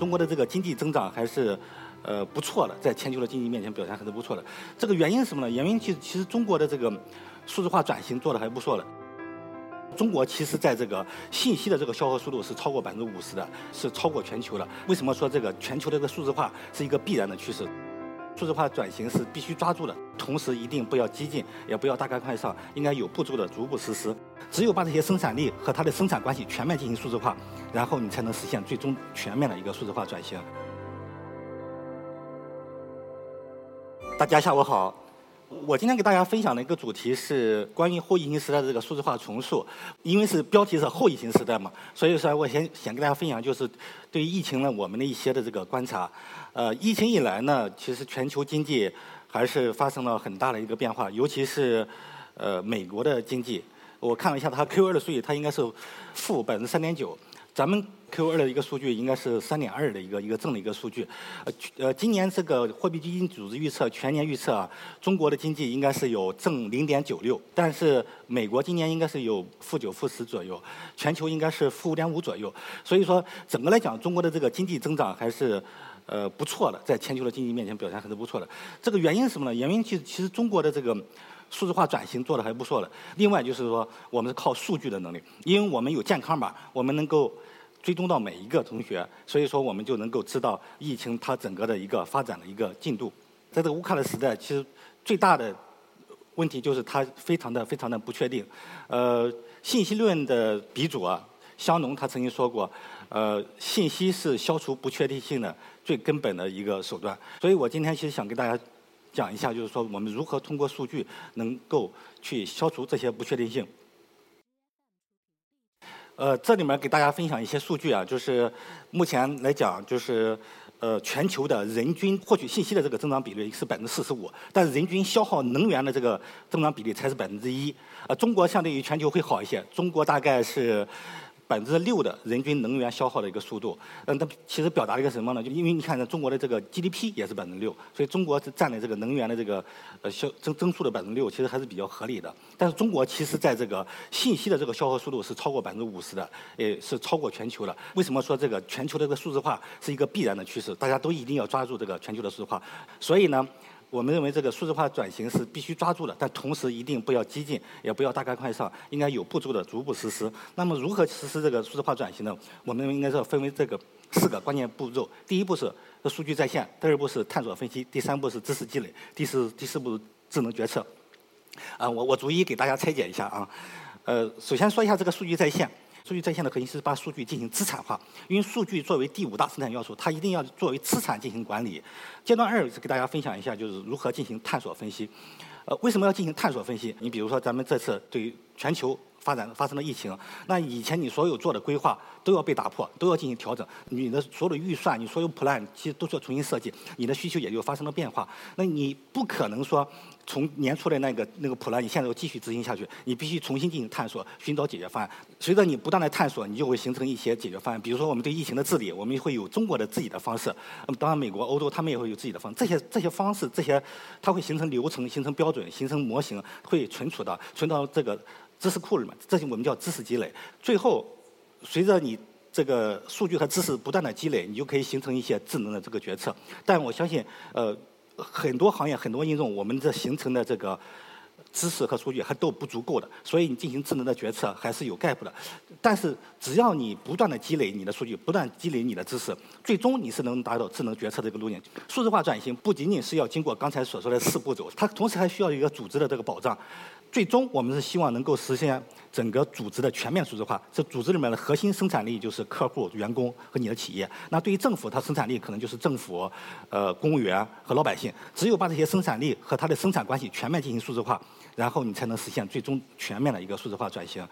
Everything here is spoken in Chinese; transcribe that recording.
中国的这个经济增长还是，呃不错的，在全球的经济面前表现还是不错的。这个原因是什么呢？原因其实其实中国的这个数字化转型做的还不错的。中国其实在这个信息的这个消耗速度是超过百分之五十的，是超过全球的。为什么说这个全球的这个数字化是一个必然的趋势？数字化转型是必须抓住的，同时一定不要激进，也不要大干快上，应该有步骤的逐步实施。只有把这些生产力和它的生产关系全面进行数字化，然后你才能实现最终全面的一个数字化转型。大家下午好，我今天给大家分享的一个主题是关于后疫情时代的这个数字化重塑。因为是标题是后疫情时代嘛，所以说我先先跟大家分享就是对于疫情呢我们的一些的这个观察。呃，疫情以来呢，其实全球经济还是发生了很大的一个变化，尤其是呃美国的经济。我看了一下它 Q2 的数据，它应该是负百分之三点九。咱们 Q 二的一个数据应该是三点二的一个一个正的一个数据。呃呃，今年这个货币基金组织预测全年预测啊，中国的经济应该是有正零点九六，但是美国今年应该是有负九负十左右，全球应该是负五点五左右。所以说，整个来讲，中国的这个经济增长还是呃不错的，在全球的经济面前表现还是不错的。这个原因是什么呢？原因其实其实中国的这个。数字化转型做的还不错的。另外就是说，我们是靠数据的能力，因为我们有健康码，我们能够追踪到每一个同学，所以说我们就能够知道疫情它整个的一个发展的一个进度。在这个乌克兰时代，其实最大的问题就是它非常的非常的不确定。呃，信息论的鼻祖啊，香农他曾经说过，呃，信息是消除不确定性的最根本的一个手段。所以我今天其实想跟大家。讲一下，就是说我们如何通过数据能够去消除这些不确定性。呃，这里面给大家分享一些数据啊，就是目前来讲，就是呃全球的人均获取信息的这个增长比例是百分之四十五，但是人均消耗能源的这个增长比例才是百分之一。呃，中国相对于全球会好一些，中国大概是。百分之六的人均能源消耗的一个速度，嗯，它其实表达了一个什么呢？就因为你看，中国的这个 GDP 也是百分之六，所以中国是占的这个能源的这个呃消增增速的百分之六，其实还是比较合理的。但是中国其实在这个信息的这个消耗速度是超过百分之五十的，也是超过全球的。为什么说这个全球的这个数字化是一个必然的趋势？大家都一定要抓住这个全球的数字化。所以呢。我们认为这个数字化转型是必须抓住的，但同时一定不要激进，也不要大干快上，应该有步骤的逐步实施。那么如何实施这个数字化转型呢？我们认为应该是分为这个四个关键步骤。第一步是数据在线，第二步是探索分析，第三步是知识积累，第四第四步智能决策。啊，我我逐一给大家拆解一下啊。呃，首先说一下这个数据在线。数据在线的核心是把数据进行资产化，因为数据作为第五大生产要素，它一定要作为资产进行管理。阶段二是给大家分享一下，就是如何进行探索分析。呃，为什么要进行探索分析？你比如说，咱们这次对于全球。发展发生了疫情，那以前你所有做的规划都要被打破，都要进行调整。你的所有的预算，你所有 plan 其实都是要重新设计，你的需求也就发生了变化。那你不可能说从年初的那个那个 plan 你现在要继续执行下去，你必须重新进行探索，寻找解决方案。随着你不断的探索，你就会形成一些解决方案。比如说我们对疫情的治理，我们会有中国的自己的方式。那么当然，美国、欧洲他们也会有自己的方。这些这些方式，这些它会形成流程、形成标准、形成模型，会存储到存到这个。知识库里面，这些我们叫知识积累。最后，随着你这个数据和知识不断的积累，你就可以形成一些智能的这个决策。但我相信，呃，很多行业、很多应用，我们这形成的这个知识和数据还都不足够的，所以你进行智能的决策还是有 gap 的。但是，只要你不断的积累你的数据，不断积累你的知识，最终你是能达到智能决策这个路径。数字化转型不仅仅是要经过刚才所说的四步走，它同时还需要一个组织的这个保障。最终，我们是希望能够实现整个组织的全面数字化。这组织里面的核心生产力就是客户、员工和你的企业。那对于政府，它生产力可能就是政府、呃公务员和老百姓。只有把这些生产力和它的生产关系全面进行数字化，然后你才能实现最终全面的一个数字化转型。